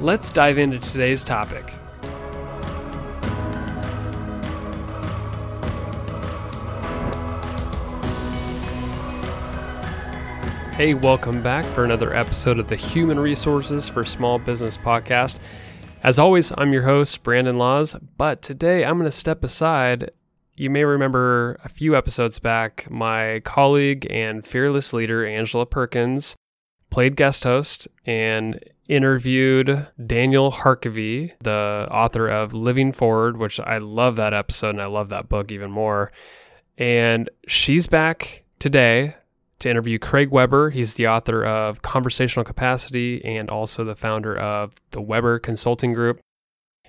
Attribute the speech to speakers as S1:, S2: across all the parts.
S1: Let's dive into today's topic. Hey, welcome back for another episode of the Human Resources for Small Business podcast. As always, I'm your host, Brandon Laws, but today I'm going to step aside. You may remember a few episodes back, my colleague and fearless leader, Angela Perkins, played guest host and interviewed Daniel Harkavy, the author of Living Forward, which I love that episode and I love that book even more. And she's back today to interview Craig Weber. He's the author of Conversational Capacity and also the founder of the Weber Consulting Group.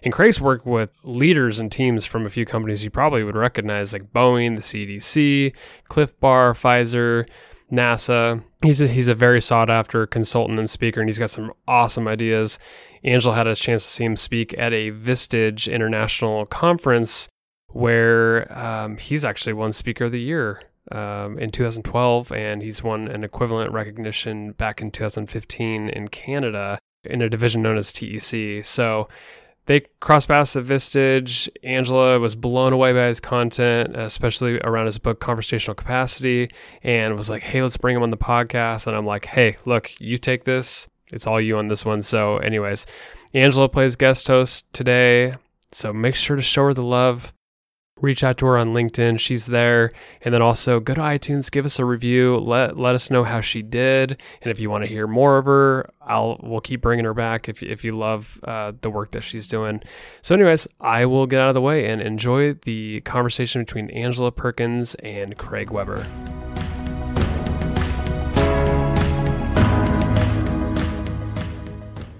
S1: And Craig's worked with leaders and teams from a few companies you probably would recognize, like Boeing, the CDC, Clif Bar, Pfizer, NASA. He's a, he's a very sought after consultant and speaker, and he's got some awesome ideas. Angela had a chance to see him speak at a Vistage International conference where um, he's actually won Speaker of the Year um, in 2012, and he's won an equivalent recognition back in 2015 in Canada in a division known as TEC. So they crossed paths at Vistage. Angela was blown away by his content, especially around his book Conversational Capacity, and was like, "Hey, let's bring him on the podcast." And I'm like, "Hey, look, you take this. It's all you on this one." So, anyways, Angela plays guest host today, so make sure to show her the love reach out to her on LinkedIn. She's there. And then also go to iTunes, give us a review, let let us know how she did. And if you want to hear more of her, I'll we'll keep bringing her back if if you love uh, the work that she's doing. So, anyways, I will get out of the way and enjoy the conversation between Angela Perkins and Craig Weber.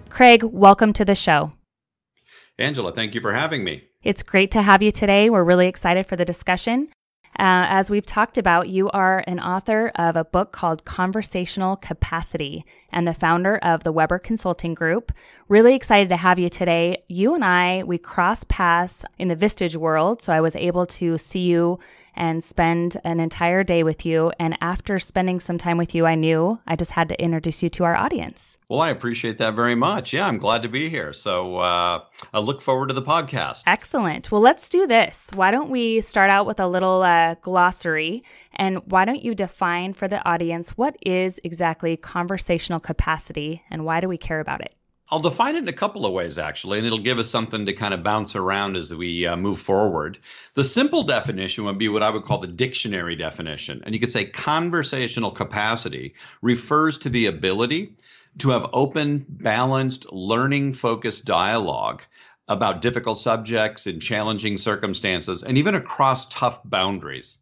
S2: Craig, welcome to the show.
S3: Angela, thank you for having me.
S2: It's great to have you today. We're really excited for the discussion. Uh, as we've talked about, you are an author of a book called Conversational Capacity and the founder of the Weber Consulting Group. Really excited to have you today. You and I, we cross paths in the Vistage world, so I was able to see you and spend an entire day with you. And after spending some time with you, I knew I just had to introduce you to our audience.
S3: Well, I appreciate that very much. Yeah, I'm glad to be here. So uh, I look forward to the podcast.
S2: Excellent. Well, let's do this. Why don't we start out with a little uh, glossary? And why don't you define for the audience what is exactly conversational capacity and why do we care about it?
S3: I'll define it in a couple of ways, actually, and it'll give us something to kind of bounce around as we uh, move forward. The simple definition would be what I would call the dictionary definition. And you could say conversational capacity refers to the ability to have open, balanced, learning focused dialogue about difficult subjects in challenging circumstances and even across tough boundaries.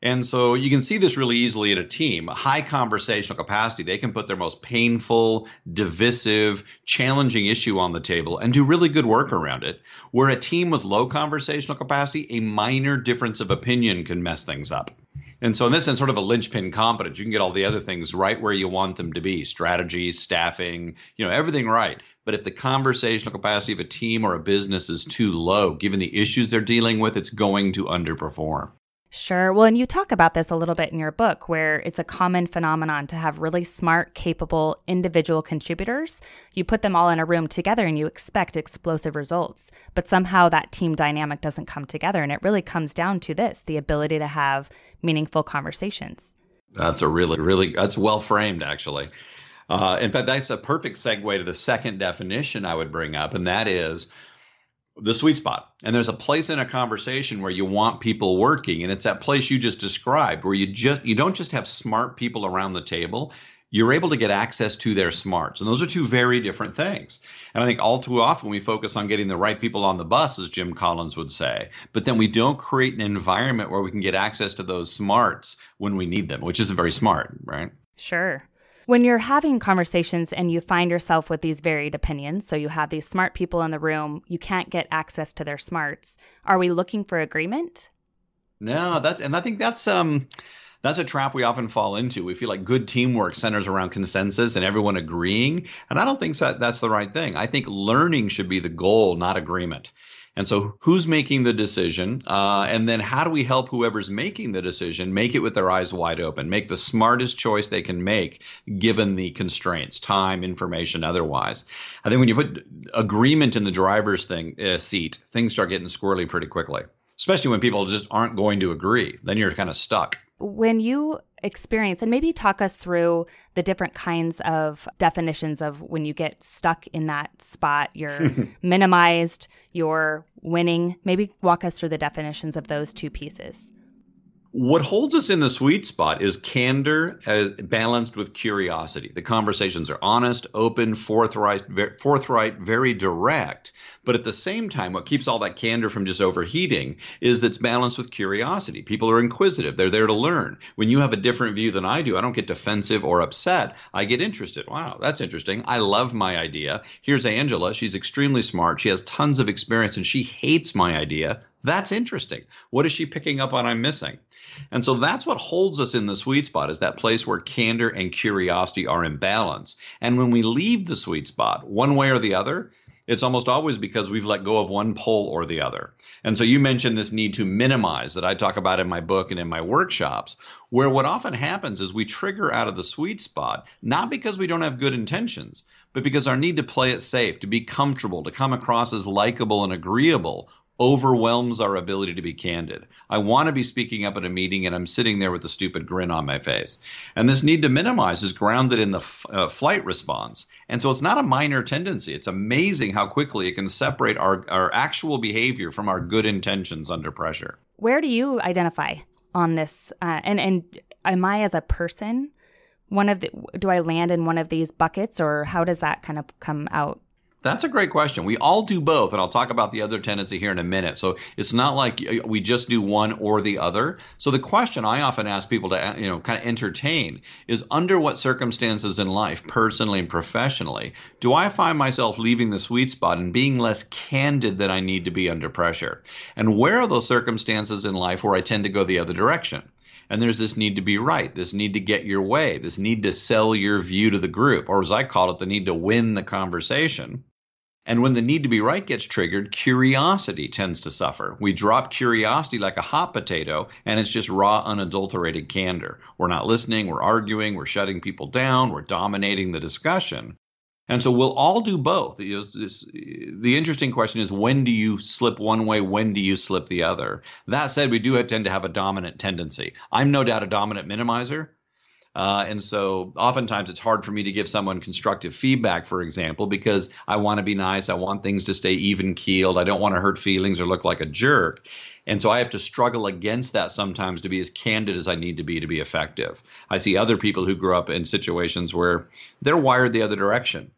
S3: And so you can see this really easily in a team. High conversational capacity, they can put their most painful, divisive, challenging issue on the table and do really good work around it. Where a team with low conversational capacity, a minor difference of opinion can mess things up. And so, in this sense, sort of a linchpin competence, you can get all the other things right where you want them to be strategy, staffing, you know, everything right. But if the conversational capacity of a team or a business is too low, given the issues they're dealing with, it's going to underperform.
S2: Sure. Well, and you talk about this a little bit in your book, where it's a common phenomenon to have really smart, capable individual contributors. You put them all in a room together and you expect explosive results, but somehow that team dynamic doesn't come together. And it really comes down to this the ability to have meaningful conversations.
S3: That's a really, really, that's well framed, actually. Uh, in fact, that's a perfect segue to the second definition I would bring up, and that is the sweet spot. And there's a place in a conversation where you want people working and it's that place you just described where you just you don't just have smart people around the table, you're able to get access to their smarts. And those are two very different things. And I think all too often we focus on getting the right people on the bus as Jim Collins would say, but then we don't create an environment where we can get access to those smarts when we need them, which isn't very smart, right?
S2: Sure. When you're having conversations and you find yourself with these varied opinions, so you have these smart people in the room, you can't get access to their smarts. Are we looking for agreement?
S3: No, that's and I think that's um that's a trap we often fall into. We feel like good teamwork centers around consensus and everyone agreeing, and I don't think that that's the right thing. I think learning should be the goal, not agreement. And so, who's making the decision? Uh, and then, how do we help whoever's making the decision make it with their eyes wide open, make the smartest choice they can make given the constraints, time, information, otherwise? I think when you put agreement in the driver's thing uh, seat, things start getting squirrely pretty quickly, especially when people just aren't going to agree. Then you're kind of stuck.
S2: When you experience and maybe talk us through the different kinds of definitions of when you get stuck in that spot. You're minimized you're winning. Maybe walk us through the definitions of those two pieces
S3: what holds us in the sweet spot is candor uh, balanced with curiosity. The conversations are honest, open, forthright, forthright, very direct. But at the same time, what keeps all that candor from just overheating is that's balanced with curiosity. People are inquisitive. They're there to learn. When you have a different view than I do, I don't get defensive or upset. I get interested. Wow, that's interesting. I love my idea. Here's Angela. She's extremely smart. She has tons of experience and she hates my idea. That's interesting. What is she picking up on I'm missing? And so that's what holds us in the sweet spot is that place where candor and curiosity are in balance. And when we leave the sweet spot, one way or the other, it's almost always because we've let go of one pole or the other. And so you mentioned this need to minimize that I talk about in my book and in my workshops, where what often happens is we trigger out of the sweet spot, not because we don't have good intentions, but because our need to play it safe, to be comfortable, to come across as likable and agreeable overwhelms our ability to be candid. I want to be speaking up at a meeting and I'm sitting there with a stupid grin on my face. And this need to minimize is grounded in the f- uh, flight response. And so it's not a minor tendency. It's amazing how quickly it can separate our, our actual behavior from our good intentions under pressure.
S2: Where do you identify on this? Uh, and, and am I as a person? One of the, do I land in one of these buckets or how does that kind of come out?
S3: That's a great question. We all do both, and I'll talk about the other tendency here in a minute. So it's not like uh, we just do one or the other. So the question I often ask people to, uh, you know, kind of entertain is under what circumstances in life, personally and professionally, do I find myself leaving the sweet spot and being less candid than I need to be under pressure? And where are those circumstances in life where I tend to go the other direction? And there's this need to be right, this need to get your way, this need to sell your view to the group, or as I call it, the need to win the conversation. And when the need to be right gets triggered, curiosity tends to suffer. We drop curiosity like a hot potato, and it's just raw, unadulterated candor. We're not listening, we're arguing, we're shutting people down, we're dominating the discussion. And so we'll all do both. the interesting question is when do you slip one way, when do you slip the other? That said, we do tend to have a dominant tendency. I'm no doubt a dominant minimizer. Uh, and so oftentimes it's hard for me to give someone constructive feedback, for example, because I want to be nice. I want things to stay even keeled. I don't want to hurt feelings or look like a jerk. And so I have to struggle against that sometimes to be as candid as I need to be to be effective. I see other people who grew up in situations where they're wired the other direction.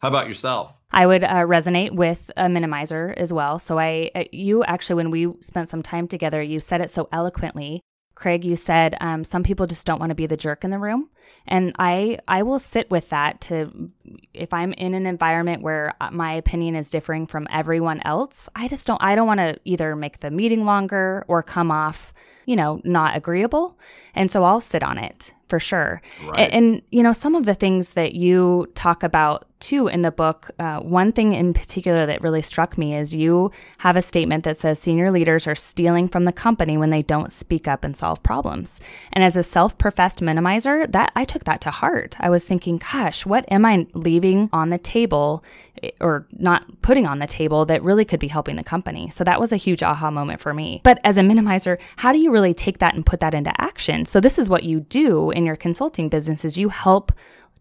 S3: How about yourself?
S2: I would uh, resonate with a minimizer as well. So I, uh, you actually, when we spent some time together, you said it so eloquently. Craig, you said um, some people just don't want to be the jerk in the room, and I I will sit with that. To if I'm in an environment where uh, my opinion is differing from everyone else, I just don't I don't want to either make the meeting longer or come off you know not agreeable, and so I'll sit on it for sure. Right. And, and, you know, some of the things that you talk about too in the book, uh, one thing in particular that really struck me is you have a statement that says senior leaders are stealing from the company when they don't speak up and solve problems. And as a self-professed minimizer, that I took that to heart. I was thinking, gosh, what am I leaving on the table eh, or not putting on the table that really could be helping the company? So that was a huge aha moment for me. But as a minimizer, how do you really take that and put that into action? So this is what you do in your consulting business is you help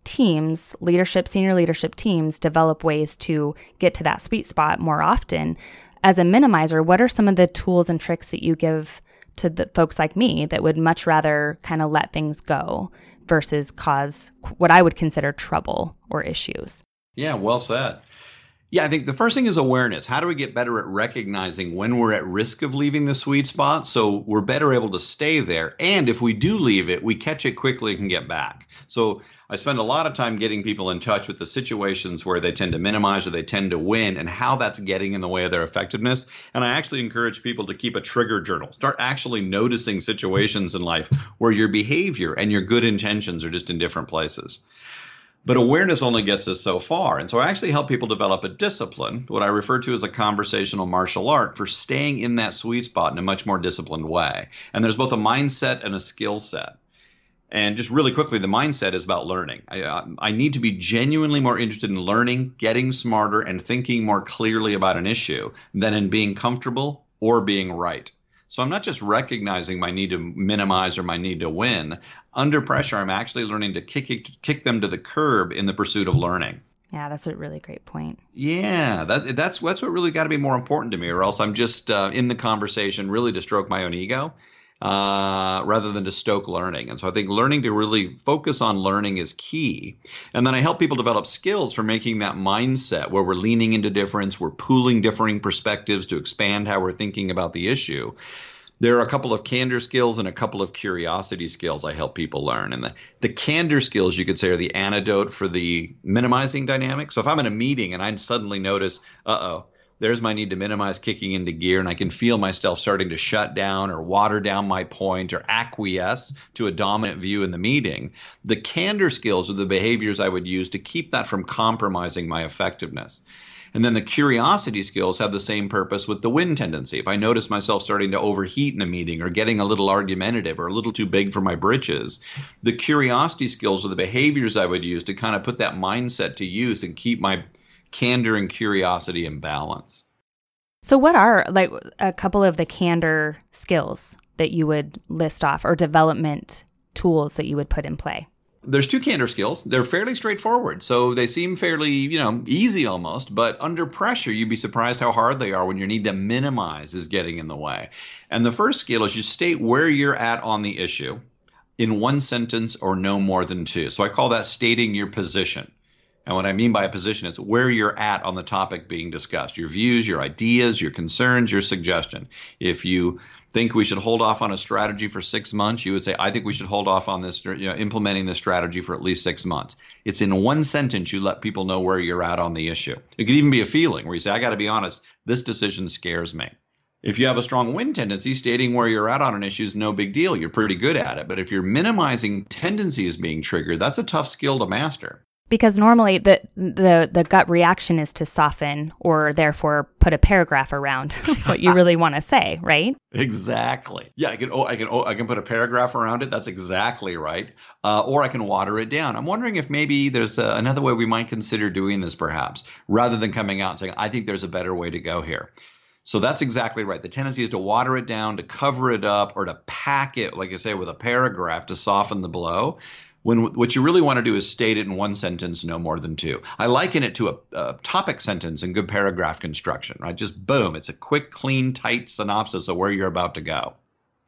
S2: teams, leadership, senior leadership teams develop ways to get to that sweet spot more often. As a minimizer, what are some of the tools and tricks that you give to the folks like me that would much rather kind of let things go versus cause what I would consider trouble or issues?
S3: Yeah, well said. Yeah, I think the first thing is awareness. How do we get better at recognizing when we're at risk of leaving the sweet spot so we're better able to stay there? And if we do leave it, we catch it quickly and can get back. So I spend a lot of time getting people in touch with the situations where they tend to minimize or they tend to win and how that's getting in the way of their effectiveness. And I actually encourage people to keep a trigger journal. Start actually noticing situations in life where your behavior and your good intentions are just in different places. But awareness only gets us so far. And so I actually help people develop a discipline, what I refer to as a conversational martial art, for staying in that sweet spot in a much more disciplined way. And there's both a mindset and a skill set. And just really quickly, the mindset is about learning. I, uh, I need to be genuinely more interested in learning, getting smarter, and thinking more clearly about an issue than in being comfortable or being right. So I'm not just recognizing my need to minimize or my need to win. Under pressure, I'm actually learning to kick kick them to the curb in the pursuit of learning.
S2: Yeah, that's a really great point.
S3: Yeah, that, that's that's what really got to be more important to me, or else I'm just uh, in the conversation really to stroke my own ego uh, rather than to stoke learning. And so I think learning to really focus on learning is key. And then I help people develop skills for making that mindset where we're leaning into difference, we're pooling differing perspectives to expand how we're thinking about the issue. There are a couple of candor skills and a couple of curiosity skills I help people learn. And the, the candor skills, you could say, are the antidote for the minimizing dynamic. So if I'm in a meeting and I suddenly notice, uh oh, there's my need to minimize kicking into gear and i can feel myself starting to shut down or water down my point or acquiesce to a dominant view in the meeting the candor skills are the behaviors i would use to keep that from compromising my effectiveness and then the curiosity skills have the same purpose with the win tendency. If I notice myself starting to overheat in a meeting or getting a little argumentative or a little too big for my britches, the curiosity skills are the behaviors I would use to kind of put that mindset to use and keep my candor and curiosity and balance.
S2: So, what are like a couple of the candor skills that you would list off or development tools that you would put in play?
S3: There's two candor skills. They're fairly straightforward. So they seem fairly, you know, easy almost, but under pressure, you'd be surprised how hard they are when your need to minimize is getting in the way. And the first skill is you state where you're at on the issue in one sentence or no more than two. So I call that stating your position. And what I mean by a position, it's where you're at on the topic being discussed your views, your ideas, your concerns, your suggestion. If you think we should hold off on a strategy for six months, you would say, I think we should hold off on this, you know, implementing this strategy for at least six months. It's in one sentence you let people know where you're at on the issue. It could even be a feeling where you say, I got to be honest, this decision scares me. If you have a strong win tendency, stating where you're at on an issue is no big deal. You're pretty good at it. But if you're minimizing tendencies being triggered, that's a tough skill to master
S2: because normally the the the gut reaction is to soften or therefore put a paragraph around what you really want to say, right?
S3: Exactly. Yeah, I can. Oh, I can. Oh, I can put a paragraph around it. That's exactly right. Uh, or I can water it down. I'm wondering if maybe there's a, another way we might consider doing this, perhaps, rather than coming out and saying, "I think there's a better way to go here." So that's exactly right. The tendency is to water it down, to cover it up, or to pack it, like you say, with a paragraph to soften the blow when what you really want to do is state it in one sentence, no more than two. I liken it to a, a, topic sentence in good paragraph construction, right? Just boom, it's a quick, clean, tight synopsis of where you're about to go.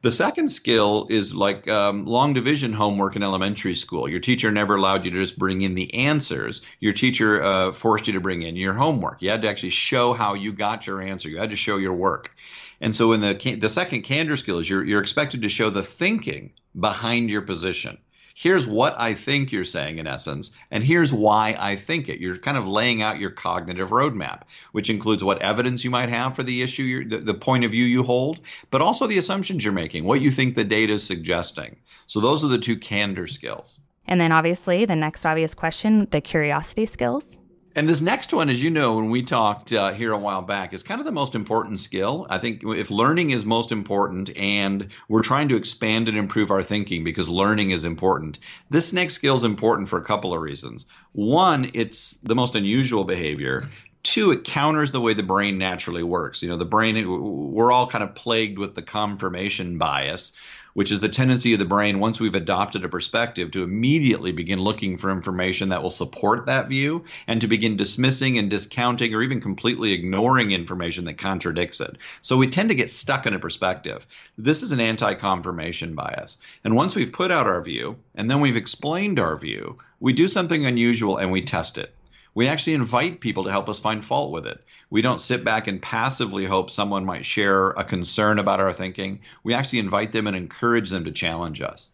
S3: The second skill is like um, long division homework in elementary school. Your teacher never allowed you to just bring in the answers. Your teacher uh, forced you to bring in your homework. You had to actually show how you got your answer. You had to show your work. And so, in the the second candor skill is you're you're expected to show the thinking behind your position here's what I think you're saying in essence, and here's why I think it. You're kind of laying out your cognitive roadmap, which includes what evidence you might have for the issue, the, the point of view you hold, but also the assumptions you're making, what you think the data is suggesting. So those are the two candor skills.
S2: And then obviously the next obvious question, the curiosity skills.
S3: And this next one, as you know, when we talked uh, here a while back, is kind of the most important skill. I think if learning is most important and we're trying to expand and improve our thinking because learning is important, this next skill is important for a couple of reasons. One, it's the most unusual behavior. Two, it counters the way the brain naturally works. You know, the brain, we're all kind of plagued with the confirmation bias which is the tendency of the brain, once we've adopted a perspective, to immediately begin looking for information that will support that view and to begin dismissing and discounting or even completely ignoring information that contradicts it. So we tend to get stuck in a perspective. This is an anti confirmation bias. And once we've put out our view and then we've explained our view, we do something unusual and we test it. We actually invite people to help us find fault with it. We don't sit back and passively hope someone might share a concern about our thinking. We actually invite them and encourage them to challenge us.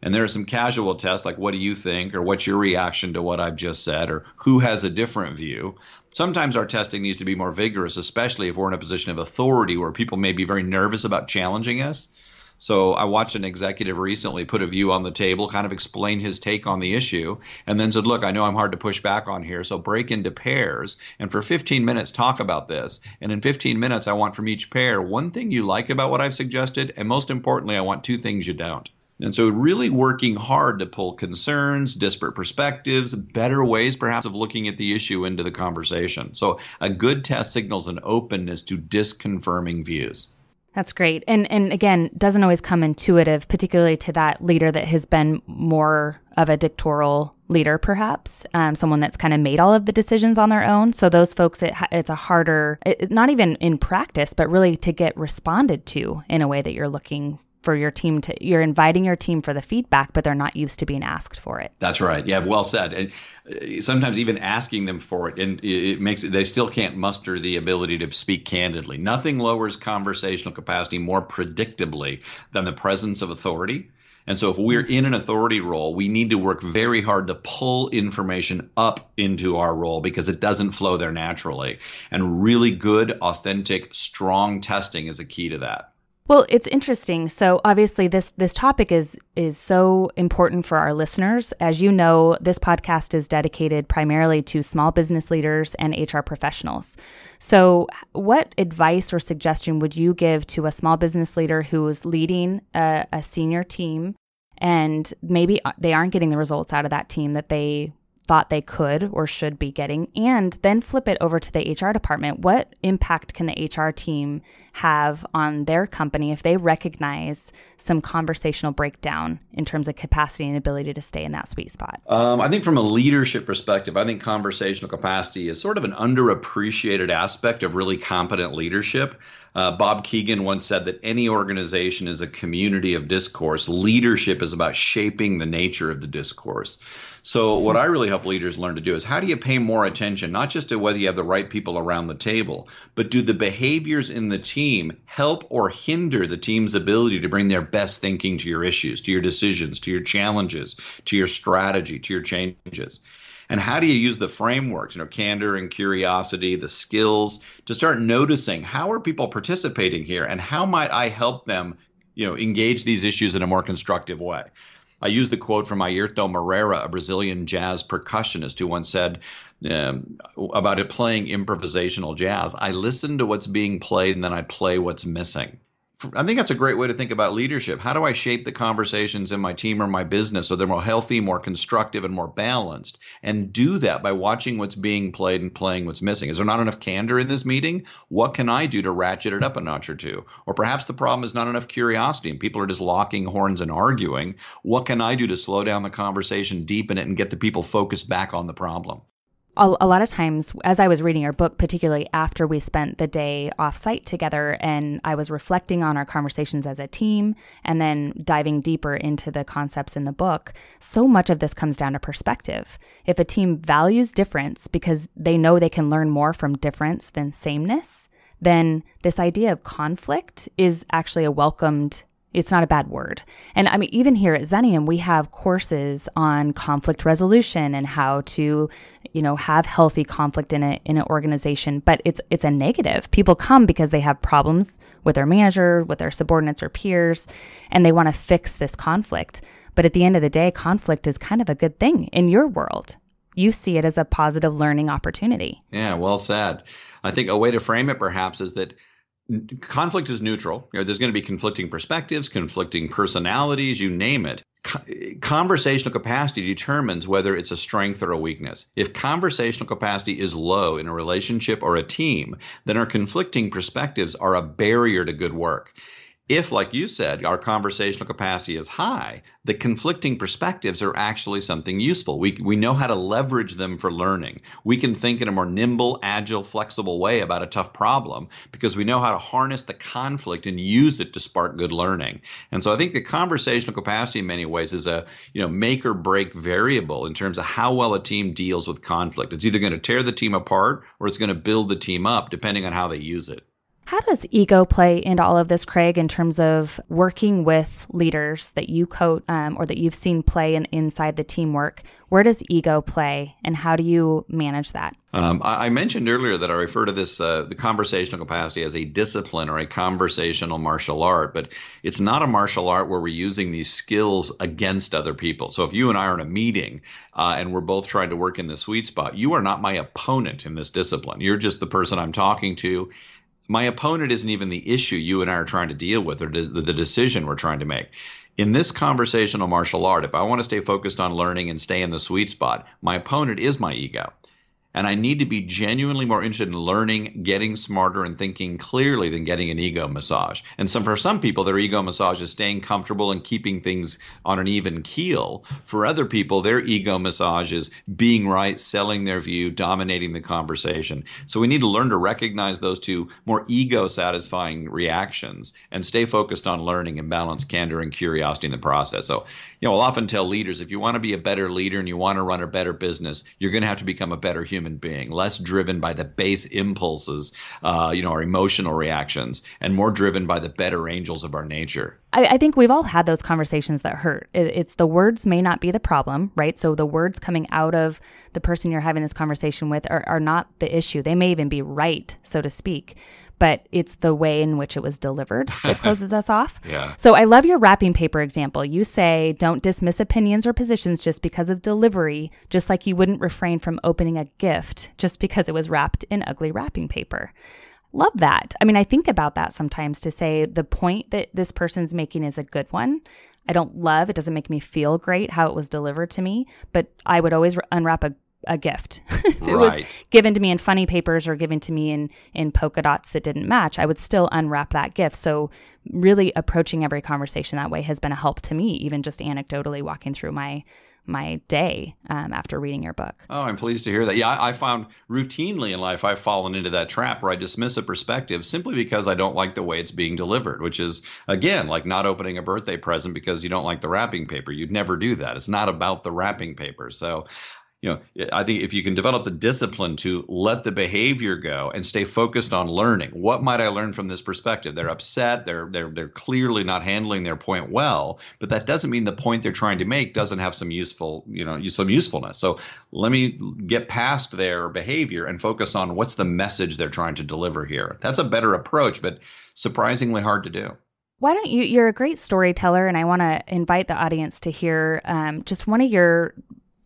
S3: And there are some casual tests like what do you think or what's your reaction to what I've just said or who has a different view. Sometimes our testing needs to be more vigorous, especially if we're in a position of authority where people may be very nervous about challenging us. So I watched an executive recently put a view on the table, kind of explain his take on the issue, and then said, Look, I know I'm hard to push back on here, so break into pairs and for 15 minutes talk about this. And in 15 minutes, I want from each pair one thing you like about what I've suggested, and most importantly, I want two things you don't. And so, really working hard to pull concerns, disparate perspectives, better ways perhaps of looking at the issue into the conversation. So, a good test signals an openness to disconfirming views.
S2: That's great. And and again, doesn't always come intuitive, particularly to that leader that has been more of a dictatorial leader, perhaps um, someone that's kind of made all of the decisions on their own. So those folks, it, it's a harder, it, not even in practice, but really to get responded to in a way that you're looking for your team to you're inviting your team for the feedback but they're not used to being asked for it.
S3: That's right. Yeah well said. And uh, sometimes even asking them for it and it makes they still can't muster the ability to speak candidly. Nothing lowers conversational capacity more predictably than the presence of authority. And so if we're in an authority role, we need to work very hard to pull information up into our role because it doesn't flow there naturally. And really good, authentic, strong testing is a key to that.
S2: Well, it's interesting. So obviously this this topic is is so important for our listeners. As you know, this podcast is dedicated primarily to small business leaders and HR professionals. So, what advice or suggestion would you give to a small business leader who is leading a, a senior team and maybe uh, they aren't getting the results out of that team that they thought they could or should be getting, and then flip it over to the HR department. What impact can the HR team have on their company if they recognize some conversational breakdown in terms of capacity and ability to stay in that sweet spot?
S3: Um, I think from a leadership perspective, I think conversational capacity is sort of an underappreciated aspect of really competent leadership. Uh, Bob Kegan once said that any organization is a community of discourse. Leadership is about shaping the nature of the discourse. So, what I really help leaders learn to do is how do you pay more attention, not just to whether you have the right people around the table, but do the behaviors in the team help or hinder the team's ability to bring their best thinking to your issues, to your decisions, to your challenges, to your strategy, to your changes? And how do you use the frameworks you know candor and curiosity the skills to start noticing how are people participating here and how might i help them you know engage these issues in a more constructive way I use the quote from Airto Moreira, a Brazilian jazz percussionist, who once said um, about it playing improvisational jazz I listen to what's being played and then I play what's missing. I think that's a great way to think about leadership. How do I shape the conversations in my team or my business so they're more healthy, more constructive, and more balanced? And do that by watching what's being played and playing what's missing. Is there not enough candor in this meeting? What can I do to ratchet it up a notch or two? Or perhaps the problem is not enough curiosity and people are just locking horns and arguing. What can I do to slow down the conversation, deepen it, and get the people focused back on the problem?
S2: A, a, lot of times as i was reading our book particularly after we spent the day off site together and i was reflecting on our conversations as a team and then diving deeper into the concepts in the book so much of this comes down to perspective if a team values difference because they know they can learn more from difference than sameness then this idea of conflict is actually a welcomed it's not a bad word. And I mean, even here at Xenium, we have courses on conflict resolution and how to, you know, have healthy conflict in a in an organization. But it's it's a negative. People come because they have problems with their manager, with their subordinates or peers, and they want to fix this conflict. But at the end of the day, conflict is kind of a good thing in your world. You see it as a positive learning opportunity.
S3: Yeah, well said. I think a way to frame it perhaps is that conflict is neutral. You know, there's going to be conflicting perspectives, conflicting personalities, you name it. conversational capacity determines whether it's a strength or a weakness. If conversational capacity is low in a relationship or a team, then our conflicting perspectives are a barrier to good work. If, like you said, our conversational capacity is high, the conflicting perspectives are actually something useful. We, we know how to leverage them for learning. We can think in a more nimble, agile, flexible way about a tough problem because we know how to harness the conflict and use it to spark good learning. And so I think the conversational capacity in many ways is a you know make or break variable in terms of how well a team deals with conflict. It's either going to tear the team apart or it's going to build the team up depending on how they use it.
S2: How does ego play into all of this, Craig, in terms of working with leaders that you coach um, or that you've seen play in, inside the teamwork? Where does ego play, and how do you manage that?
S3: Um, I, I, mentioned earlier that I refer to this uh, the conversational capacity as a discipline or a conversational martial art, but it's not a martial art where we're using these skills against other people. So if you and I are in a meeting uh, and we're both trying to work in the sweet spot, you are not my opponent in this discipline. You're just the person I'm talking to my opponent isn't even the issue you and I are trying to deal with or the decision we're trying to make. In this conversational martial art, if I want to stay focused on learning and stay in the sweet spot, my opponent is my ego and I need to be genuinely more interested in learning, getting smarter, and thinking clearly than getting an ego massage. And some for some people, their ego massage is staying comfortable and keeping things on an even keel. For other people, their ego massage is being right, selling their view, dominating the conversation. So we need to learn to recognize those two more ego satisfying reactions and stay focused on learning and balance candor and curiosity in the process. So, you know, I'll often tell leaders if you want to be a better leader and you want to run a better business, you're going to have to become a better human being, less driven by the base impulses, uh, you know, our emotional reactions, and more driven by the better angels of our nature.
S2: I, I think we've all had those conversations that hurt. It, it's the words may not be the problem, right? So the words coming out of the person you're having this conversation with are, are not the issue. They may even be right, so to speak but it's the way in which it was delivered that closes us off.
S3: Yeah.
S2: So I love your wrapping paper example. You say don't dismiss opinions or positions just because of delivery, just like you wouldn't refrain from opening a gift just because it was wrapped in ugly wrapping paper. Love that. I mean, I think about that sometimes to say the point that this person's making is a good one. I don't love, it doesn't make me feel great how it was delivered to me, but I would always unwrap a a gift. if it was given to me in funny papers or given to me in in polka dots that didn't match, I would still unwrap that gift. So really approaching every conversation that way has been a help to me, even just anecdotally walking through my my day um, after reading your book.
S3: Oh, I'm pleased to hear that. Yeah, I, I, found routinely in life I've fallen into that trap where I dismiss a perspective simply because I don't like the way it's being delivered, which is, again, like not opening a birthday present because you don't like the wrapping paper. You'd never do that. It's not about the wrapping paper. So you know, I think if you can develop the discipline to let the behavior go and stay focused on learning, what might I learn from this perspective? They're upset. They're they're they're clearly not handling their point well, but that doesn't mean the point they're trying to make doesn't have some useful, you know, some usefulness. So let me get past their behavior and focus on what's the message they're trying to deliver here. That's a better approach, but surprisingly hard to do
S2: why don't you you're a great storyteller and i want to invite the audience to hear um, just one of your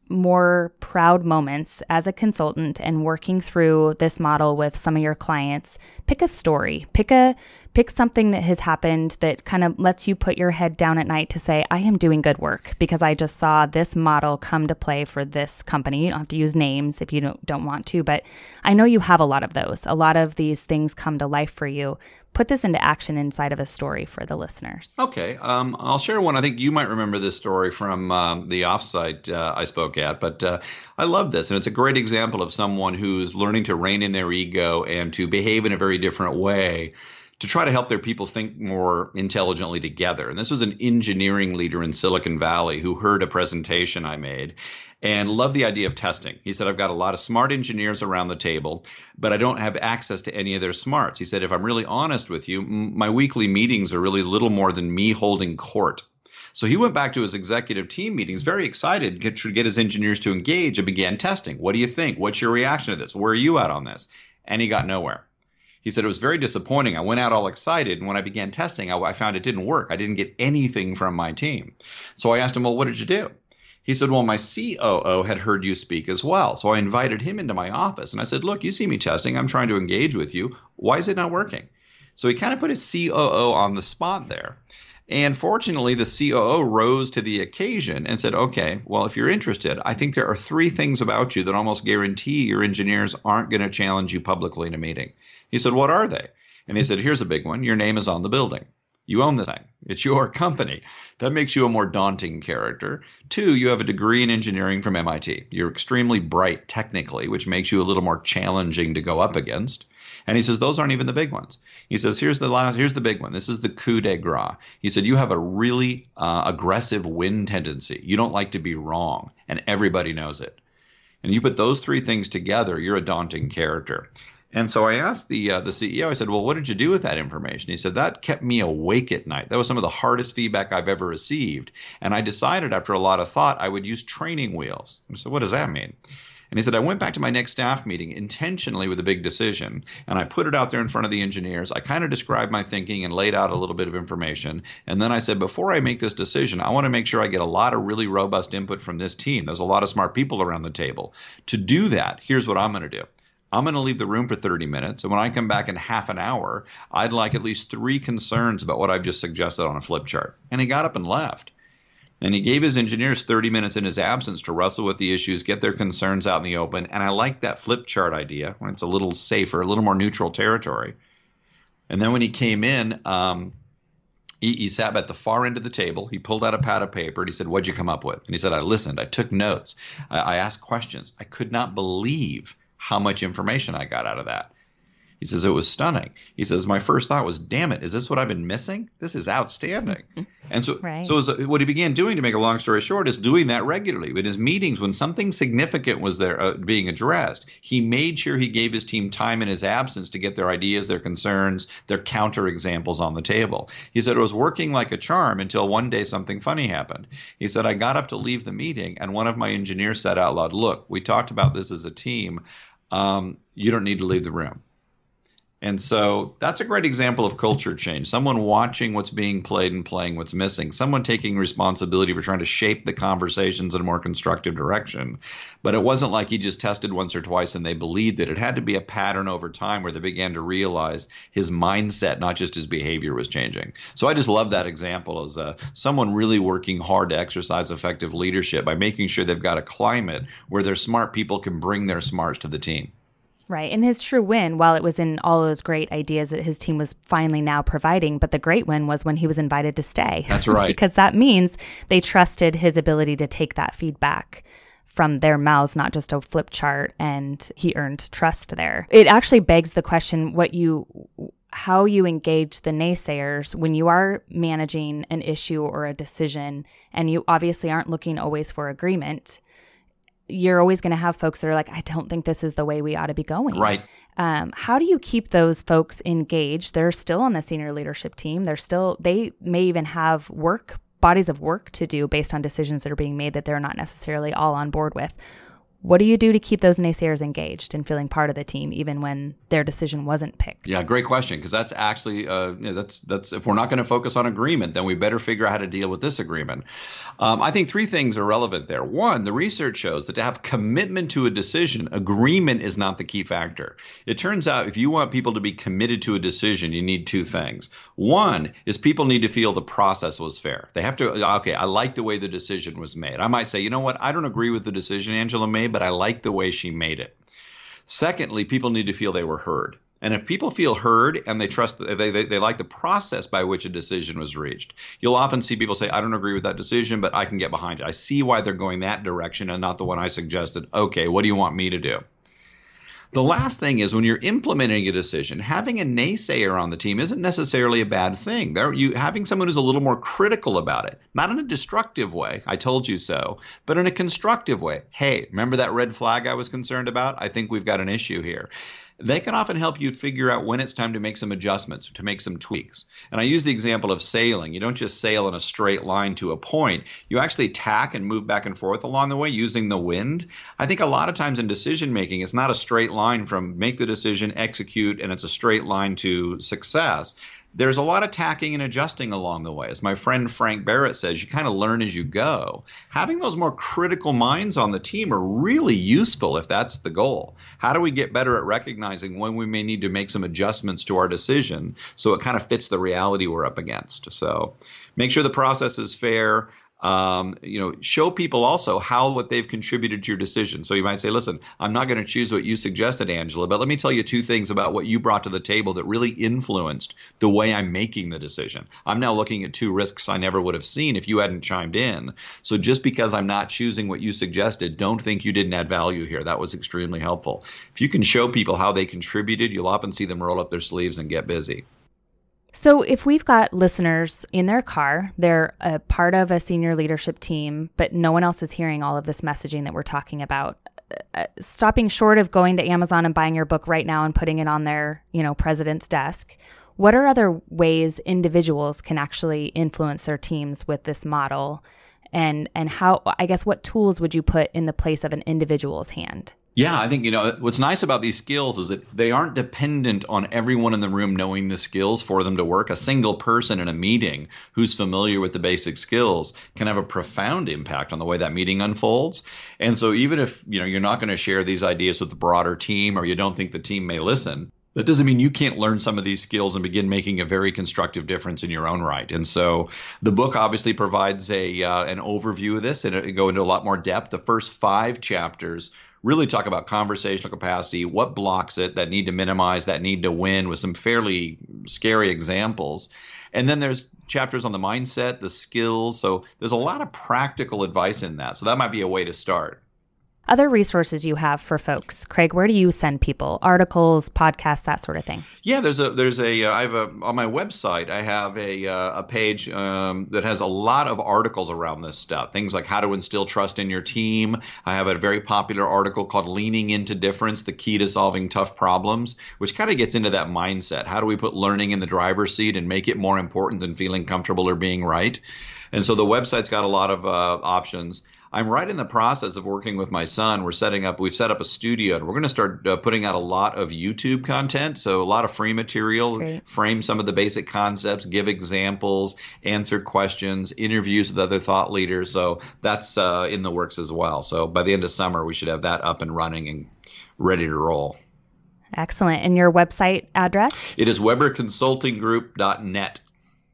S2: more proud moments as a consultant and working through this model with some of your clients. Pick a story pick a pick something that has happened that kind of lets you put your head down at night to say i am doing good work because i just saw this model come to play for this company you don't have to use names if you don't, don't want to but i know you have a lot of those a lot of these things come to life for you put this into action inside of a story for the listeners.
S3: Okay, um, I'll share one. I think you might remember this story from um, the offsite uh, I spoke at, but uh, I love this, and it's a great example of someone who's learning to rein in their ego and to behave in a very different way to try to help their people think more intelligently together. And this was an engineering leader in Silicon Valley who heard a presentation I made and loved the idea of testing. He said, I've got a lot of smart engineers around the table, but I don't have access to any of their smarts. He said, if I'm really honest with you, my weekly meetings are really little more than me holding court. So he went back to his executive team meetings, very excited to get his engineers to engage and began testing. What do you think? What's your reaction to this? Where are you at on this? And he got nowhere. He said it was very disappointing. I went out all excited, and when I began testing, I, I found it didn't work. I didn't get anything from my team. So I asked him, Well, what did you do? He said, Well, my COO had heard you speak as well. So I invited him into my office and I said, Look, you see me testing. I'm trying to engage with you. Why is it not working? So he kind of put his COO on the spot there. And fortunately, the COO rose to the occasion and said, Okay, well, if you're interested, I think there are three things about you that almost guarantee your engineers aren't going to challenge you publicly in a meeting. He said, What are they? And he said, Here's a big one. Your name is on the building. You own this thing. It's your company. That makes you a more daunting character. Two, you have a degree in engineering from MIT. You're extremely bright technically, which makes you a little more challenging to go up against. And he says those aren't even the big ones. He says here's the last, here's the big one. This is the coup de grace. He said you have a really uh, aggressive win tendency. You don't like to be wrong, and everybody knows it. And you put those three things together, you're a daunting character. And so I asked the uh, the CEO. I said, "Well, what did you do with that information?" He said, "That kept me awake at night. That was some of the hardest feedback I've ever received." And I decided, after a lot of thought, I would use training wheels. I said, "What does that mean?" And he said, I went back to my next staff meeting intentionally with a big decision, and I put it out there in front of the engineers. I kind of described my thinking and laid out a little bit of information. And then I said, before I make this decision, I want to make sure I get a lot of really robust input from this team. There's a lot of smart people around the table. To do that, here's what I'm going to do. I'm going to leave the room for 30 minutes. And when I come back in half an hour, I'd like at least three concerns about what I've just suggested on a flip chart. And he got up and left. And he gave his engineers 30 minutes in his absence to wrestle with the issues, get their concerns out in the open. And I like that flip chart idea when it's a little safer, a little more neutral territory. And then when he came in, um, he, he, sat at the far end of the table. He pulled out a pad of paper and he said, What'd you come up with? And he said, I listened. I took notes. I, I asked questions. I could not believe how much information I got out of that. He says, It was stunning. He says, My first thought was, Damn it, is this what I've been missing? This is outstanding. and so, right. so was, what he began doing, to make a long story short, is doing that regularly. In his meetings, when something significant was there uh, being addressed, he made sure he gave his team time in his absence to get their ideas, their concerns, their counter examples on the table. He said, It was working like a charm until one day something funny happened. He said, I got up to leave the meeting, and one of my engineers said out loud, Look, we talked about this as a team. Um, you don't need to leave the room. And so that's a great example of culture change. Someone watching what's being played and playing what's missing. Someone taking responsibility for trying to shape the conversations in a more constructive direction. But it wasn't like he just tested once or twice and they believed it. It had to be a pattern over time where they began to realize his mindset, not just his behavior, was changing. So I just love that example as uh, someone really working hard to exercise effective leadership by making sure they've got a climate where their smart people can bring their smarts to the team.
S2: Right. And his true win, while it was in all those great ideas that his team was finally now providing, but the great win was when he was invited to stay.
S3: That's right.
S2: because that means they trusted his ability to take that feedback from their mouths, not just a flip chart, and he earned trust there. It actually begs the question what you how you engage the naysayers when you are managing an issue or a decision and you obviously aren't looking always for agreement you're always going to have folks that are like, I don't think this is the way we ought to be going.
S3: Right.
S2: Um, how do you keep those folks engaged? They're still on the senior leadership team. They're still, they may even have work, bodies of work to do based on decisions that are being made that they're not necessarily all on board with. What do you do to keep those naysayers engaged and feeling part of the team, even when their decision wasn't picked?
S3: Yeah, great question. Because that's actually uh, you know, that's that's if we're not going to focus on agreement, then we better figure out how to deal with this agreement. Um, I think three things are relevant there. One, the research shows that to have commitment to a decision, agreement is not the key factor. It turns out if you want people to be committed to a decision, you need two things. One is people need to feel the process was fair. They have to okay, I like the way the decision was made. I might say, you know what, I don't agree with the decision Angela made but I like the way she made it. Secondly, people need to feel they were heard. And if people feel heard and they trust, they, they, they like the process by which a decision was reached, you'll often see people say, I don't agree with that decision, but I can get behind it. I see why they're going that direction and not the one I suggested. Okay, what do you want me to do? The last thing is when you're implementing a decision, having a naysayer on the team isn't necessarily a bad thing. There, you having someone who's a little more critical about it, not in a destructive way. I told you so, but in a constructive way. Hey, remember that red flag I was concerned about? I think we've got an issue here they can often help you figure out when it's time to make some adjustments, to make some tweaks. And I use the example of sailing. You don't just sail in a straight line to a point, you actually tack and move back and forth along the way using the wind. I think a lot of times in decision making, it's not a straight line from make the decision, execute, and it's a straight line to success there's a lot of tacking and adjusting along the way. As my friend Frank Barrett says, you kind of learn as you go. Having those more critical minds on the team are really useful if that's the goal. How do we get better at recognizing when we may need to make some adjustments to our decision so it kind of fits the reality we're up against? So make sure the process is fair um, you know, show people also how what they've contributed to your decision. So you might say, listen, I'm not going to choose what you suggested, Angela, but let me tell you two things about what you brought to the table that really influenced the way I'm making the decision. I'm now looking at two risks I never would have seen if you hadn't chimed in. So just because I'm not choosing what you suggested, don't think you didn't add value here. That was extremely helpful. If you can show people how they contributed, you'll often see them roll up their sleeves and get busy.
S2: So, if we've got listeners in their car, they're a part of a senior leadership team, but no one else is hearing all of this messaging that we're talking about, uh, stopping short of going to Amazon and buying your book right now and putting it on their, you know, president's desk, what are other ways individuals can actually influence their teams with this model? And and how I guess what tools would you put in the place of an individual's hand?
S3: Yeah, I think you know what's nice about these skills is that they aren't dependent on everyone in the room knowing the skills for them to work. A single person in a meeting who's familiar with the basic skills can have a profound impact on the way that meeting unfolds. And so even if, you know, you're not going to share these ideas with the broader team or you don't think the team may listen, that doesn't mean you can't learn some of these skills and begin making a very constructive difference in your own right. And so the book obviously provides a uh, an overview of this and it go into a lot more depth. The first five chapters really talk about conversational capacity, what blocks it, that need to minimize, that need to win, with some fairly scary examples. And then there's chapters on the mindset, the skills. So there's a lot of practical advice in that. So that might be a way to start
S2: other resources you have for folks. Craig where do you send people? Articles podcasts that sort of thing?
S3: Yeah there's a there's a uh, i have a on my website i have a uh, a page um, that has a lot of articles around this stuff. Things like how to instill trust in your team. I have a very popular article called leaning into difference the key to solving tough problems which kind of gets into that mindset. How do we put learning in the driver's seat and make it more important than feeling comfortable or being right? And so the website's got a lot of uh, options I'm right in the process of working with my son. We're setting up, we've set up a studio, and we're going to start uh, putting out a lot of YouTube content. So, a lot of free material, Great. frame some of the basic concepts, give examples, answer questions, interviews with other thought leaders. So, that's uh, in the works as well. So, by the end of summer, we should have that up and running and ready to roll.
S2: Excellent. And your website address?
S3: It is weberconsultinggroup.net.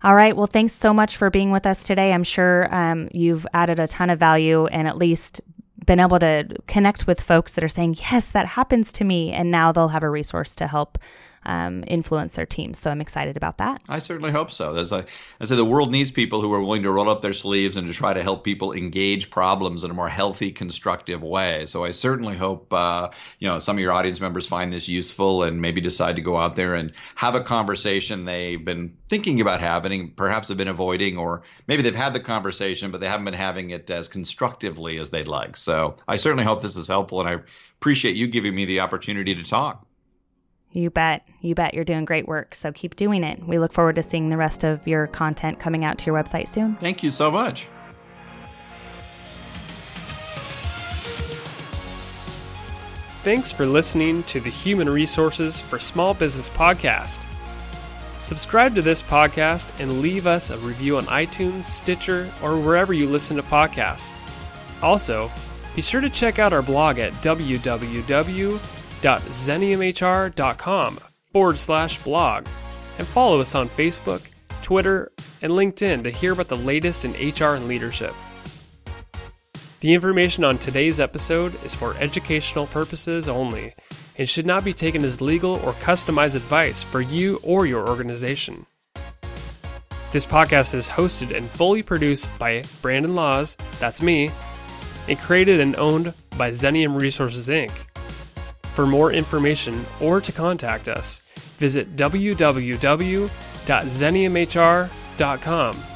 S2: All right. Well, thanks so much for being with us today. I'm sure um, you've added a ton of value and at least been able to connect with folks that are saying, yes, that happens to me. And now they'll have a resource to help um, influence their teams. So I'm excited about that.
S3: I certainly hope so. As I, I said, the world needs people who are willing to roll up their sleeves and to try to help people engage problems in a more healthy, constructive way. So I certainly hope uh, you know some of your audience members find this useful and maybe decide to go out there and have a conversation they've been thinking about having, perhaps have been avoiding, or maybe they've had the conversation but they haven't been having it as constructively as they'd like. So I certainly hope this is helpful, and I appreciate you giving me the opportunity to talk.
S2: You bet. You bet you're doing great work. So keep doing it. We look forward to seeing the rest of your content coming out to your website soon.
S3: Thank you so much.
S1: Thanks for listening to the Human Resources for Small Business podcast. Subscribe to this podcast and leave us a review on iTunes, Stitcher, or wherever you listen to podcasts. Also, be sure to check out our blog at www www.xeniumhr.com forward slash blog and follow us on Facebook, Twitter, and LinkedIn to hear about the latest in HR and leadership. The information on today's episode is for educational purposes only and should not be taken as legal or customized advice for you or your organization. This podcast is hosted and fully produced by Brandon Laws, that's me, and created and owned by Xenium Resources Inc. For more information or to contact us, visit www.xeniumhr.com